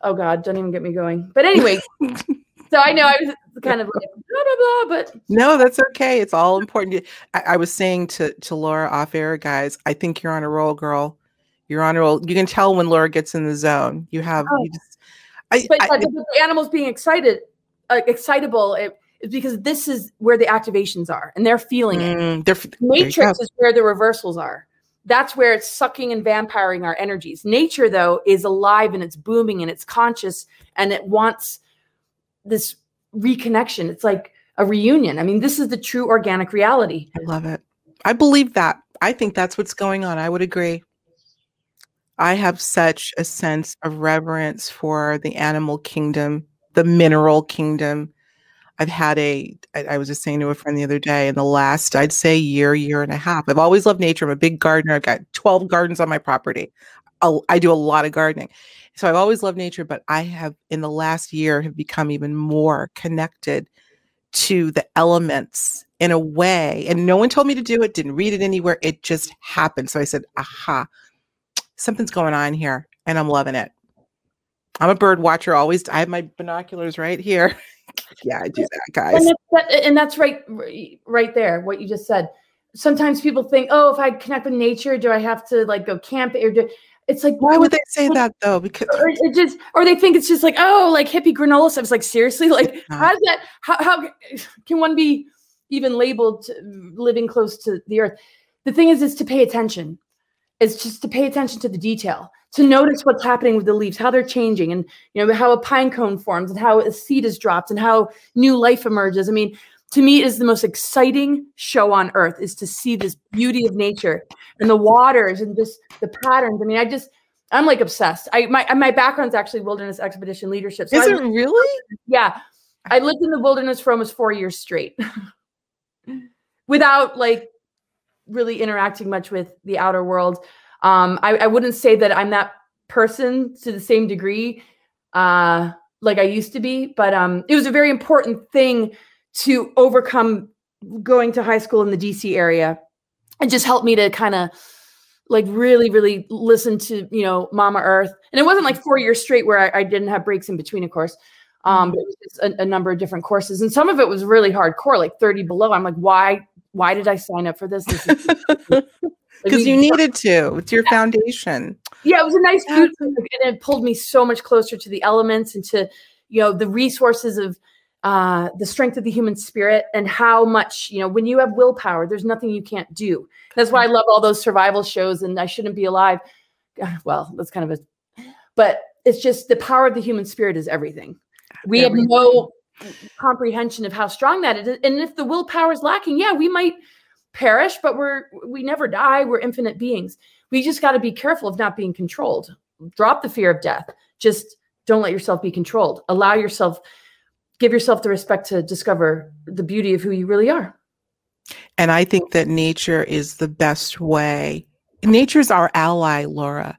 Oh god don't even get me going. But anyway so i know i was kind of like blah blah blah but no that's okay it's all important I, I, was saying to to laura off air guys i think you're on a roll girl you're on a roll you can tell when laura gets in the zone you have oh. you just, I, but, I, but the animals being excited uh, excitable it, because this is where the activations are and they're feeling mm, it. They're, Matrix is where the reversals are. That's where it's sucking and vampiring our energies. Nature, though, is alive and it's booming and it's conscious and it wants this reconnection. It's like a reunion. I mean, this is the true organic reality. I love it. I believe that. I think that's what's going on. I would agree. I have such a sense of reverence for the animal kingdom the mineral kingdom. I've had a, I, I was just saying to a friend the other day, in the last, I'd say year, year and a half, I've always loved nature. I'm a big gardener. I've got 12 gardens on my property. I'll, do a lot of gardening. So I've always loved nature, but I have in the last year have become even more connected to the elements in a way. And no one told me to do it, didn't read it anywhere. It just happened. So I said, aha, something's going on here and I'm loving it. I'm a bird watcher. Always, I have my binoculars right here. yeah, I do that, guys. And that's, and that's right, right there. What you just said. Sometimes people think, oh, if I connect with nature, do I have to like go camp or do? It's like why would they say that though? Because or it just or they think it's just like oh like hippie granola stuff. It's like seriously, like how does that how, how can one be even labeled living close to the earth? The thing is, is to pay attention. It's just to pay attention to the detail, to notice what's happening with the leaves, how they're changing, and you know how a pine cone forms, and how a seed is dropped, and how new life emerges. I mean, to me is the most exciting show on earth is to see this beauty of nature and the waters and just the patterns. I mean, I just I'm like obsessed. I my my background's actually wilderness expedition leadership. So is I it really? Yeah. I lived in the wilderness for almost four years straight. Without like really interacting much with the outer world. Um, I, I wouldn't say that I'm that person to the same degree uh, like I used to be, but um, it was a very important thing to overcome going to high school in the DC area. It just helped me to kind of like really, really listen to, you know, Mama Earth. And it wasn't like four years straight where I, I didn't have breaks in between, of course. Um, but it was just a, a, number of different courses. And some of it was really hardcore, like 30 below. I'm like, why, why did I sign up for this? Because you needed to. It's your foundation. Yeah, it was a nice food and it pulled me so much closer to the elements and to, you know, the resources of uh, the strength of the human spirit and how much you know when you have willpower there's nothing you can't do. That's why i love all those survival shows and i shouldn't be alive. Well that's kind of a but it's just the power of the human spirit is everything. We everything. have no comprehension of how strong that is. And if the willpower is lacking yeah we might perish but we're we never die. We're infinite beings. We just got to be careful of not being controlled. Drop the fear of death. Just don't let yourself be controlled. Allow yourself give yourself the respect to discover the beauty of who you really are. And I think that nature is the best way. Nature's our ally, Laura.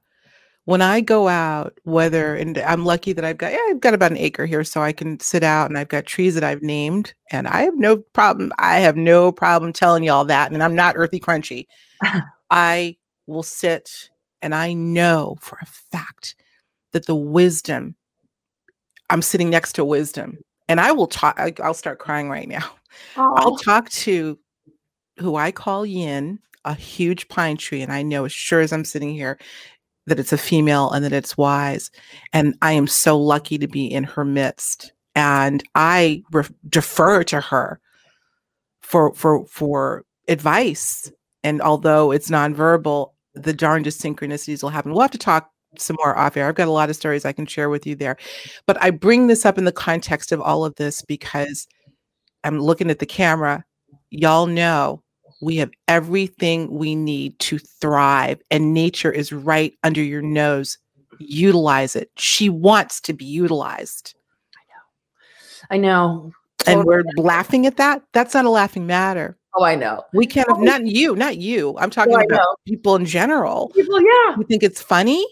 When I go out, whether and I'm lucky that I've got yeah, I've got about an acre here, so I can sit out and I've got trees that I've named, and I have no problem. I have no problem telling you all that, and I'm not earthy crunchy. I will sit and I know for a fact that the wisdom I'm sitting next to wisdom and I will talk. I'll start crying right now. Oh. I'll talk to who I call Yin, a huge pine tree, and I know as sure as I'm sitting here that it's a female and that it's wise. And I am so lucky to be in her midst, and I re- defer to her for for for advice. And although it's nonverbal, the darndest synchronicities will happen. We'll have to talk some more off air. I've got a lot of stories I can share with you there. But I bring this up in the context of all of this because I'm looking at the camera. Y'all know we have everything we need to thrive, and nature is right under your nose. Utilize it. She wants to be utilized. I know. I know. And we're laughing at that. That's not a laughing matter. Oh, I know. We can't, not you, not you. I'm talking oh, about people in general. People, yeah. You think it's funny?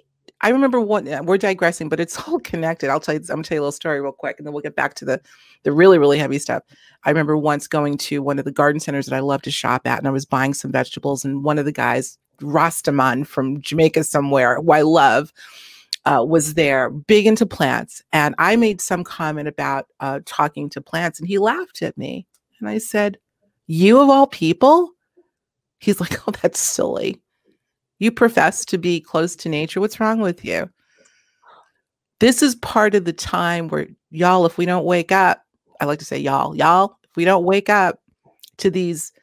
I remember one. Uh, we're digressing, but it's all connected. I'll tell you. I'm gonna tell you a little story real quick, and then we'll get back to the the really really heavy stuff. I remember once going to one of the garden centers that I love to shop at, and I was buying some vegetables, and one of the guys, Rastaman from Jamaica somewhere, who I love, uh, was there, big into plants, and I made some comment about uh, talking to plants, and he laughed at me, and I said, "You of all people." He's like, "Oh, that's silly." You profess to be close to nature. What's wrong with you? This is part of the time where, y'all, if we don't wake up, I like to say, y'all, y'all, if we don't wake up to these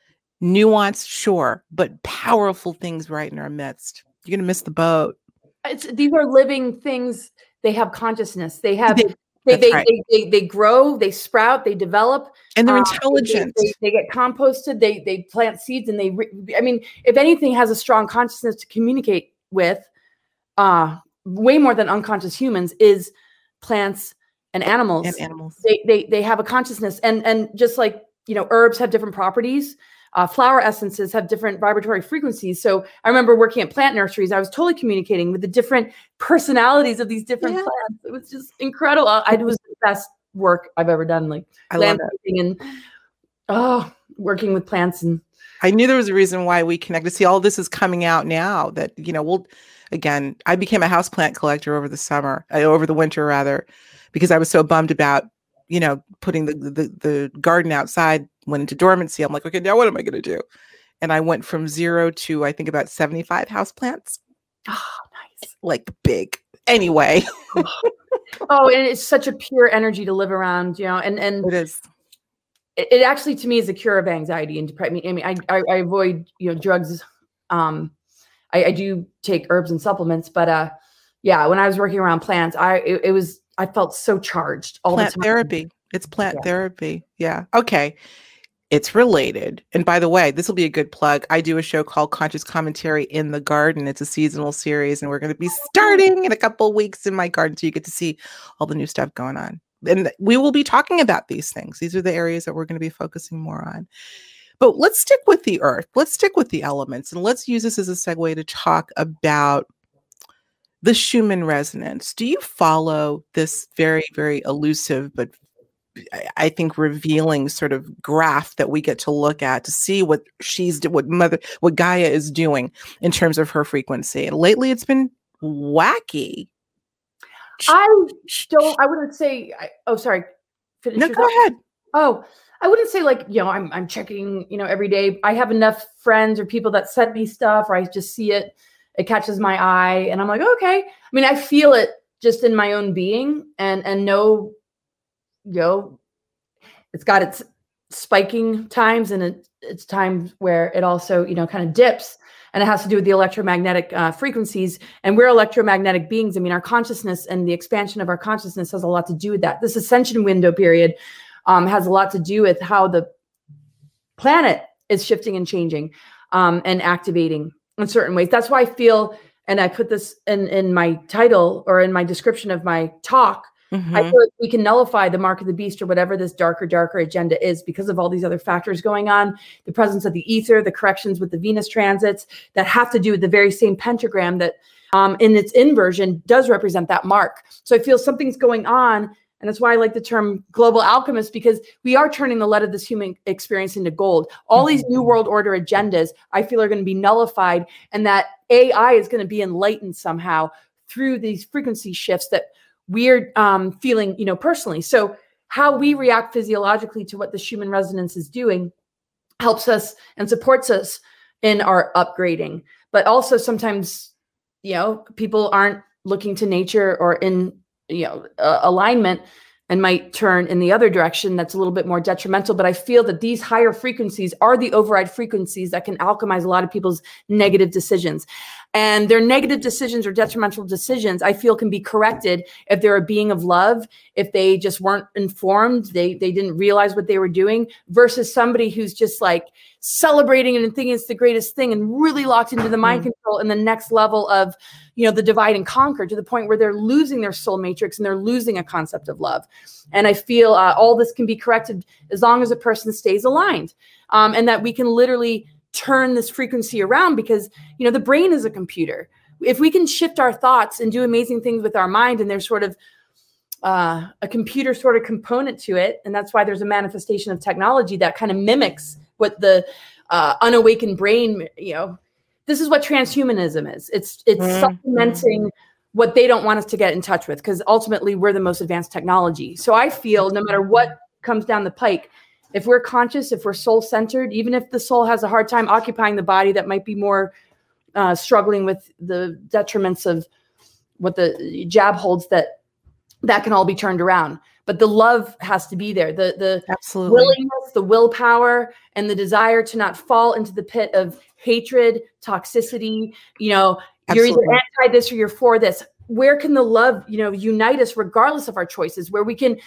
nuanced, sure, but powerful things right in our midst, you're going to miss the boat. It's, these are living things. They have consciousness. They have they, they, they, right. they, they, they, grow, they sprout, they develop, and they're uh, intelligent. They, they, get composted. They they plant seeds, and they. Re- I mean, if anything has a strong consciousness to communicate with, uh, way more than unconscious humans is plants and animals. And animals. They they they have a consciousness, and and just like you know, herbs have different properties uh, flower essences have different vibratory frequencies. So I remember working at plant nurseries. I was totally communicating with the different personalities of these different yeah. plants. It was just incredible. I, it was the best work I've ever done. Like I landscaping and oh, working with plants and. I knew there was a reason why we connected. See, all this is coming out now. That you know, we'll again. I became a houseplant collector over the summer, uh, over the winter rather, because I was so bummed about you know putting the, the the garden outside went into dormancy. I'm like, okay, now what am I going to do? And I went from zero to I think about 75 house plants. Oh, nice. like big. Anyway. oh, and it's such a pure energy to live around, you know, and and it is. It, it actually to me is a cure of anxiety and depression. I mean, I, I, I avoid you know drugs. Um, I, I do take herbs and supplements, but uh, yeah, when I was working around plants, I it, it was I felt so charged all plant the time. therapy. It's plant yeah. therapy. Yeah. Okay. It's related. And by the way, this will be a good plug. I do a show called Conscious Commentary in the Garden. It's a seasonal series, and we're going to be starting in a couple weeks in my garden. So you get to see all the new stuff going on. And we will be talking about these things. These are the areas that we're going to be focusing more on. But let's stick with the earth. Let's stick with the elements. And let's use this as a segue to talk about the Schumann resonance. Do you follow this very, very elusive but I think revealing sort of graph that we get to look at to see what she's what mother what Gaia is doing in terms of her frequency. And lately, it's been wacky. I don't. I wouldn't say. I, oh, sorry. Finish no, go ahead. Oh, I wouldn't say like you know I'm I'm checking you know every day. I have enough friends or people that send me stuff, or I just see it. It catches my eye, and I'm like, okay. I mean, I feel it just in my own being, and and know you know, it's got its spiking times and it, it's times where it also, you know, kind of dips. And it has to do with the electromagnetic uh, frequencies. And we're electromagnetic beings. I mean, our consciousness and the expansion of our consciousness has a lot to do with that. This ascension window period um, has a lot to do with how the planet is shifting and changing um, and activating in certain ways. That's why I feel, and I put this in in my title or in my description of my talk Mm-hmm. I feel like we can nullify the mark of the beast or whatever this darker, darker agenda is because of all these other factors going on the presence of the ether, the corrections with the Venus transits that have to do with the very same pentagram that, um, in its inversion, does represent that mark. So I feel something's going on. And that's why I like the term global alchemist because we are turning the lead of this human experience into gold. All these new mm-hmm. world order agendas, I feel, are going to be nullified, and that AI is going to be enlightened somehow through these frequency shifts that we're um, feeling, you know, personally. So how we react physiologically to what the Schumann resonance is doing helps us and supports us in our upgrading. But also sometimes, you know, people aren't looking to nature or in, you know, uh, alignment and might turn in the other direction that's a little bit more detrimental. But I feel that these higher frequencies are the override frequencies that can alchemize a lot of people's negative decisions. And their negative decisions or detrimental decisions, I feel, can be corrected if they're a being of love, if they just weren't informed, they they didn't realize what they were doing, versus somebody who's just like celebrating and thinking it's the greatest thing and really locked into the mind mm-hmm. control and the next level of you know the divide and conquer to the point where they're losing their soul matrix and they're losing a concept of love and i feel uh, all this can be corrected as long as a person stays aligned um, and that we can literally turn this frequency around because you know the brain is a computer if we can shift our thoughts and do amazing things with our mind and there's sort of uh, a computer sort of component to it and that's why there's a manifestation of technology that kind of mimics what the uh, unawakened brain you know this is what transhumanism is. It's it's mm-hmm. supplementing what they don't want us to get in touch with because ultimately we're the most advanced technology. So I feel no matter what comes down the pike, if we're conscious, if we're soul centered, even if the soul has a hard time occupying the body that might be more uh, struggling with the detriments of what the jab holds, that that can all be turned around. But the love has to be there. The the absolutely willingness, the willpower, and the desire to not fall into the pit of hatred, toxicity, you know, Absolutely. you're either anti this or you're for this. Where can the love, you know, unite us regardless of our choices, where we can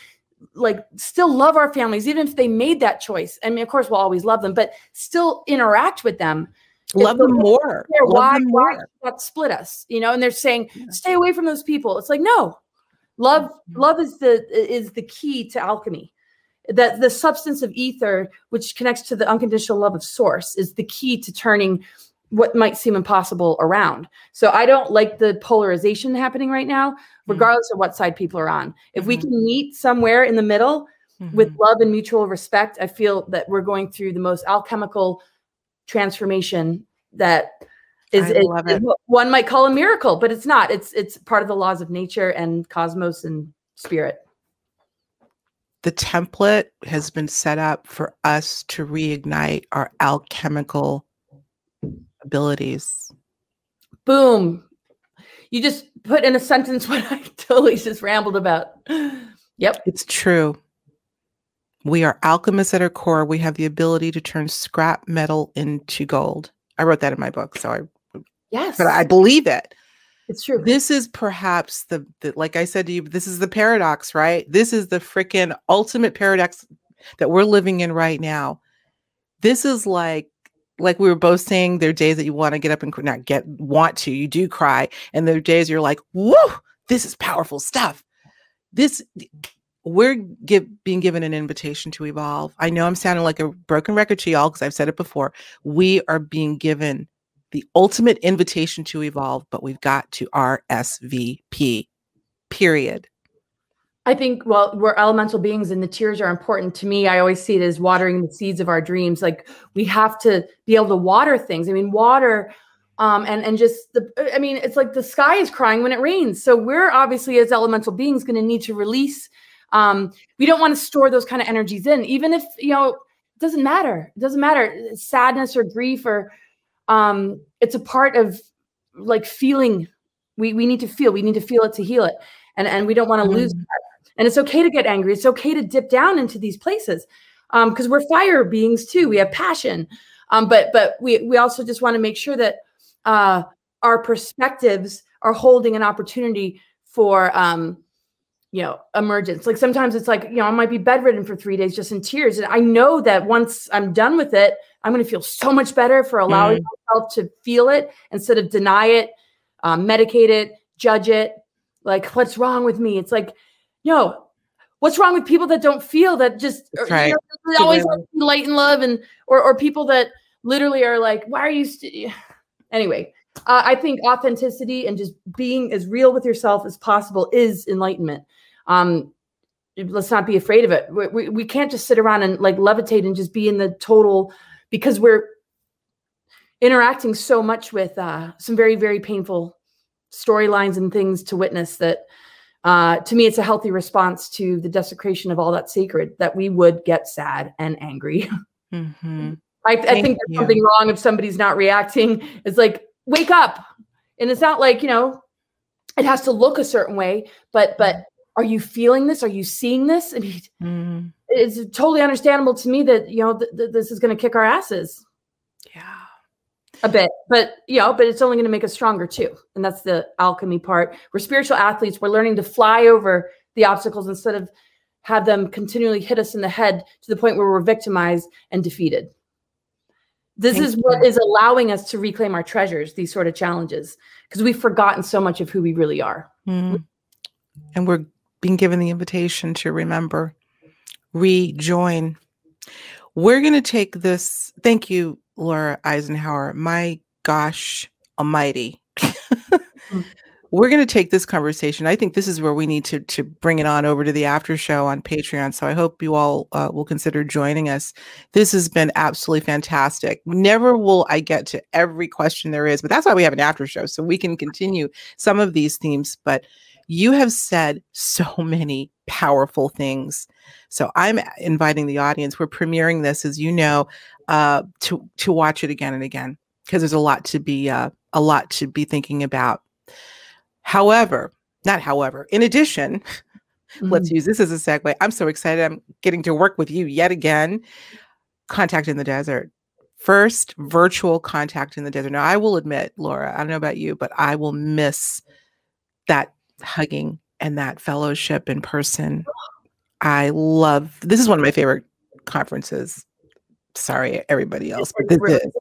like still love our families, even if they made that choice. I mean, of course, we'll always love them, but still interact with them. Love them more. Love why, them more. why split us? You know, and they're saying, stay away from those people. It's like, no, love, mm-hmm. love is the is the key to alchemy that the substance of ether, which connects to the unconditional love of source, is the key to turning what might seem impossible around. So I don't like the polarization happening right now, mm-hmm. regardless mm-hmm. of what side people are on. If mm-hmm. we can meet somewhere in the middle mm-hmm. with love and mutual respect, I feel that we're going through the most alchemical transformation that is, is, is one might call a miracle, but it's not. It's it's part of the laws of nature and cosmos and spirit the template has been set up for us to reignite our alchemical abilities. Boom. you just put in a sentence what I totally just rambled about. Yep. It's true. We are alchemists at our core. We have the ability to turn scrap metal into gold. I wrote that in my book, so I yes, but I believe it. It's true. This is perhaps the, the like I said to you, this is the paradox, right? This is the freaking ultimate paradox that we're living in right now. This is like like we were both saying there are days that you want to get up and not get want to you do cry and there are days you're like whoa this is powerful stuff. This we're give, being given an invitation to evolve. I know i'm sounding like a broken record to y'all because i've said it before. We are being given the ultimate invitation to evolve but we've got to rsvp period I think, well, we're elemental beings and the tears are important to me. I always see it as watering the seeds of our dreams. Like we have to be able to water things. I mean, water um, and, and just the, I mean, it's like the sky is crying when it rains. So we're obviously as elemental beings going to need to release. Um, we don't want to store those kind of energies in, even if, you know, it doesn't matter. It doesn't matter. Sadness or grief or um, it's a part of like feeling. We, we need to feel, we need to feel it to heal it. And, and we don't want to mm-hmm. lose that and it's okay to get angry. It's okay to dip down into these places because um, we're fire beings too. We have passion. Um, but but we we also just want to make sure that uh, our perspectives are holding an opportunity for um, you know emergence. Like sometimes it's like you know I might be bedridden for three days just in tears, and I know that once I'm done with it, I'm going to feel so much better for allowing mm. myself to feel it instead of deny it, um, medicate it, judge it. Like what's wrong with me? It's like yo, what's wrong with people that don't feel that just right. you know, always light and love and or or people that literally are like, why are you st-? anyway? Uh, I think authenticity and just being as real with yourself as possible is enlightenment. Um, let's not be afraid of it. We, we, we can't just sit around and like levitate and just be in the total because we're interacting so much with uh, some very, very painful storylines and things to witness that uh, to me, it's a healthy response to the desecration of all that sacred that we would get sad and angry. Mm-hmm. I, I, think there's something wrong if somebody's not reacting. It's like, wake up. And it's not like, you know, it has to look a certain way, but, but are you feeling this? Are you seeing this? I mean, mm-hmm. it's totally understandable to me that, you know, th- th- this is going to kick our asses. Yeah a bit, but you know, but it's only going to make us stronger too. And that's the alchemy part. We're spiritual athletes. We're learning to fly over the obstacles instead of have them continually hit us in the head to the point where we're victimized and defeated. This Thank is what you. is allowing us to reclaim our treasures, these sort of challenges, because we've forgotten so much of who we really are. Mm. And we're being given the invitation to remember, rejoin. We're going to take this. Thank you, Laura Eisenhower, my gosh almighty. Mm. We're going to take this conversation. I think this is where we need to to bring it on over to the after show on Patreon. So I hope you all uh, will consider joining us. This has been absolutely fantastic. Never will I get to every question there is, but that's why we have an after show so we can continue some of these themes. But you have said so many powerful things. So I'm inviting the audience. We're premiering this, as you know, uh, to to watch it again and again because there's a lot to be uh, a lot to be thinking about. However, not however. In addition, mm-hmm. let's use this as a segue. I'm so excited. I'm getting to work with you yet again. Contact in the desert. First virtual contact in the desert. Now, I will admit, Laura, I don't know about you, but I will miss that hugging and that fellowship in person. I love this is one of my favorite conferences. Sorry everybody else but this is.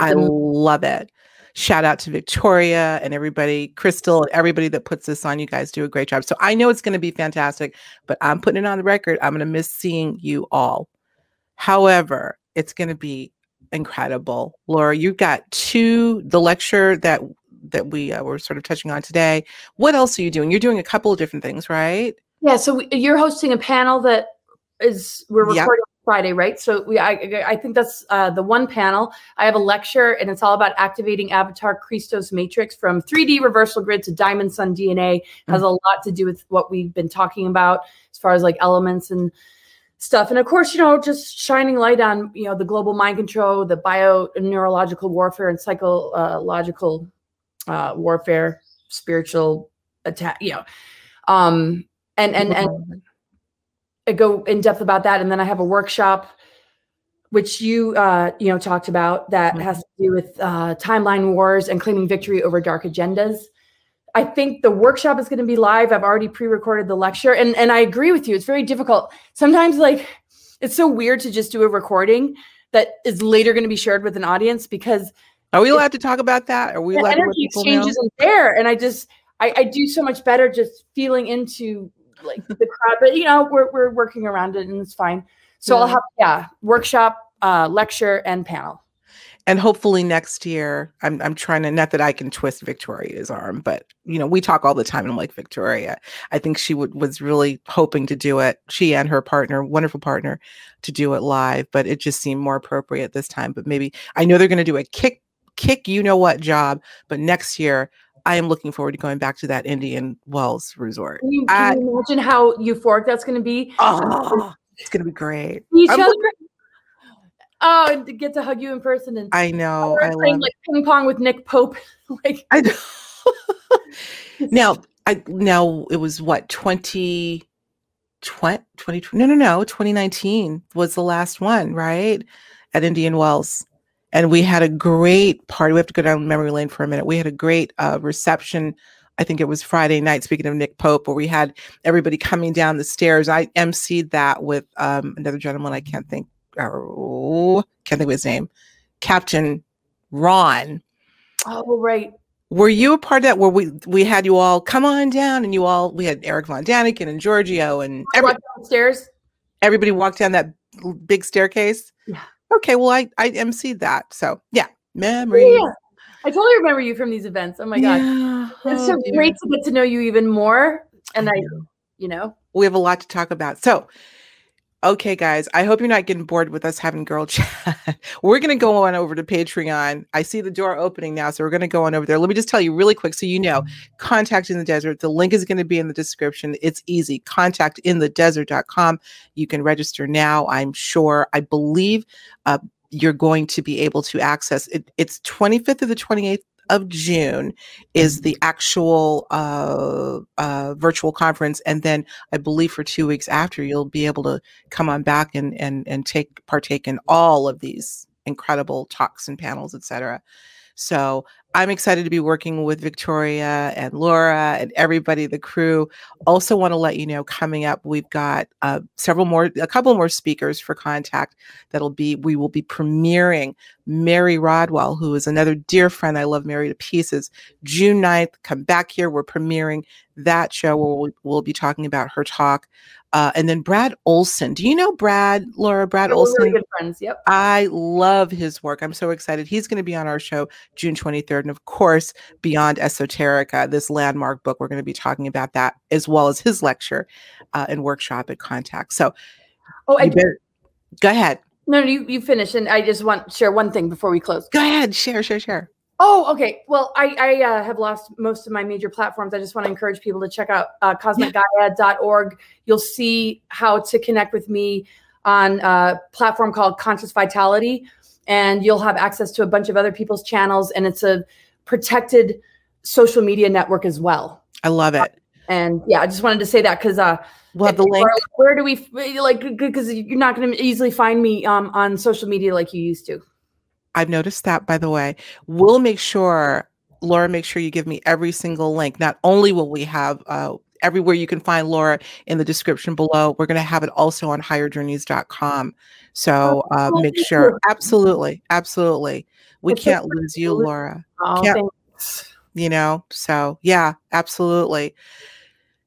I love it. Shout out to victoria and everybody crystal and everybody that puts this on. You guys do a great job. So i know it's going to be fantastic but i'm putting it on the record i'm going to miss seeing you all. However it's going to be incredible. Laura you've got two the lecture that that we uh, were sort of touching on today what else are you doing you're doing a couple of different things right yeah so you're hosting a panel that is we're recording yep. Friday, right? So we, I, I think that's uh, the one panel. I have a lecture, and it's all about activating Avatar Christos Matrix from 3D reversal grid to Diamond Sun DNA. Mm-hmm. Has a lot to do with what we've been talking about as far as like elements and stuff. And of course, you know, just shining light on you know the global mind control, the bio neurological warfare, and psychological uh, warfare spiritual attack, you know. Um, and and and I go in depth about that, and then I have a workshop which you uh, you know talked about that has to do with uh, timeline wars and claiming victory over dark agendas. I think the workshop is going to be live. I've already pre-recorded the lecture, and and I agree with you. It's very difficult sometimes. Like it's so weird to just do a recording that is later going to be shared with an audience because are we allowed to talk about that? Are we allowed energy exchange isn't there? And I just I, I do so much better just feeling into like the crowd. But you know, we're we're working around it and it's fine. So yeah. I'll have yeah workshop, uh, lecture, and panel. And hopefully next year, I'm I'm trying to not that I can twist Victoria's arm, but you know we talk all the time. And I'm like Victoria, I think she would was really hoping to do it. She and her partner, wonderful partner, to do it live, but it just seemed more appropriate this time. But maybe I know they're going to do a kick kick you know what job, but next year I am looking forward to going back to that Indian Wells resort. Can you, can I, you imagine how euphoric that's going to be? Oh, it's going to be great. Each other. Oh, and get to hug you in person and I know I playing like ping pong with Nick Pope. like I know. now I now it was what 20 20, 20 no no no 2019 was the last one right at Indian Wells and we had a great party. We have to go down memory lane for a minute. We had a great uh, reception. I think it was Friday night. Speaking of Nick Pope, where we had everybody coming down the stairs. I emceed that with um, another gentleman. I can't think. Oh, can't think of his name. Captain Ron. Oh right. Were you a part of that? Where we we had you all come on down, and you all we had Eric Von Daniken and Giorgio and everybody stairs. Everybody walked down that big staircase. Yeah okay, well, I I emceed that. So yeah, memories. Yeah. I totally remember you from these events. Oh my god, yeah. it's oh, so oh, great to get to know you even more. And I you know, we have a lot to talk about. So Okay, guys, I hope you're not getting bored with us having girl chat. we're going to go on over to Patreon. I see the door opening now, so we're going to go on over there. Let me just tell you really quick so you know Contact in the Desert. The link is going to be in the description. It's easy. Contactinthedesert.com. You can register now, I'm sure. I believe uh, you're going to be able to access it. It's 25th or the 28th of June is the actual uh, uh, virtual conference, and then I believe for two weeks after, you'll be able to come on back and and and take partake in all of these incredible talks and panels, etc. So I'm excited to be working with Victoria and Laura and everybody, the crew. Also, want to let you know coming up, we've got uh, several more, a couple more speakers for Contact that'll be, we will be premiering Mary Rodwell, who is another dear friend. I love Mary to pieces. June 9th, come back here. We're premiering that show where we'll, we'll be talking about her talk. Uh, and then Brad Olsen. Do you know Brad, Laura? Brad Olsen. Really good friends. Yep. I love his work. I'm so excited. He's going to be on our show June 23rd. And of course, Beyond Esoterica, this landmark book, we're going to be talking about that as well as his lecture uh, and workshop at Contact. So, oh, I better, go ahead. No, no, you, you finish. And I just want to share one thing before we close. Go ahead. Share, share, share. Oh, okay. Well, I, I uh, have lost most of my major platforms. I just want to encourage people to check out uh, cosmicgaia.org. You'll see how to connect with me on a platform called Conscious Vitality, and you'll have access to a bunch of other people's channels. And it's a protected social media network as well. I love it. And yeah, I just wanted to say that because uh, we'll have the link. Where, where do we like? Because you're not going to easily find me um, on social media like you used to. I've noticed that, by the way. We'll make sure, Laura, make sure you give me every single link. Not only will we have uh, everywhere you can find Laura in the description below, we're going to have it also on higherjourneys.com. So uh, oh, make sure. Absolutely. Absolutely. We can't lose you, Laura. Oh, thanks. You know, so yeah, absolutely.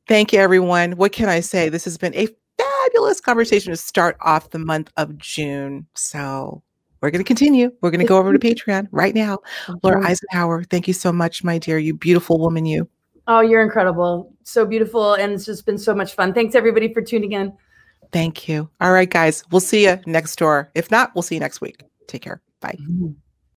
Thank you, everyone. What can I say? This has been a fabulous conversation to start off the month of June. So we're going to continue. We're going to go over to Patreon right now. Laura Eisenhower, thank you so much, my dear. You beautiful woman, you. Oh, you're incredible. So beautiful. And it's just been so much fun. Thanks, everybody, for tuning in. Thank you. All right, guys. We'll see you next door. If not, we'll see you next week. Take care. Bye. Mm-hmm.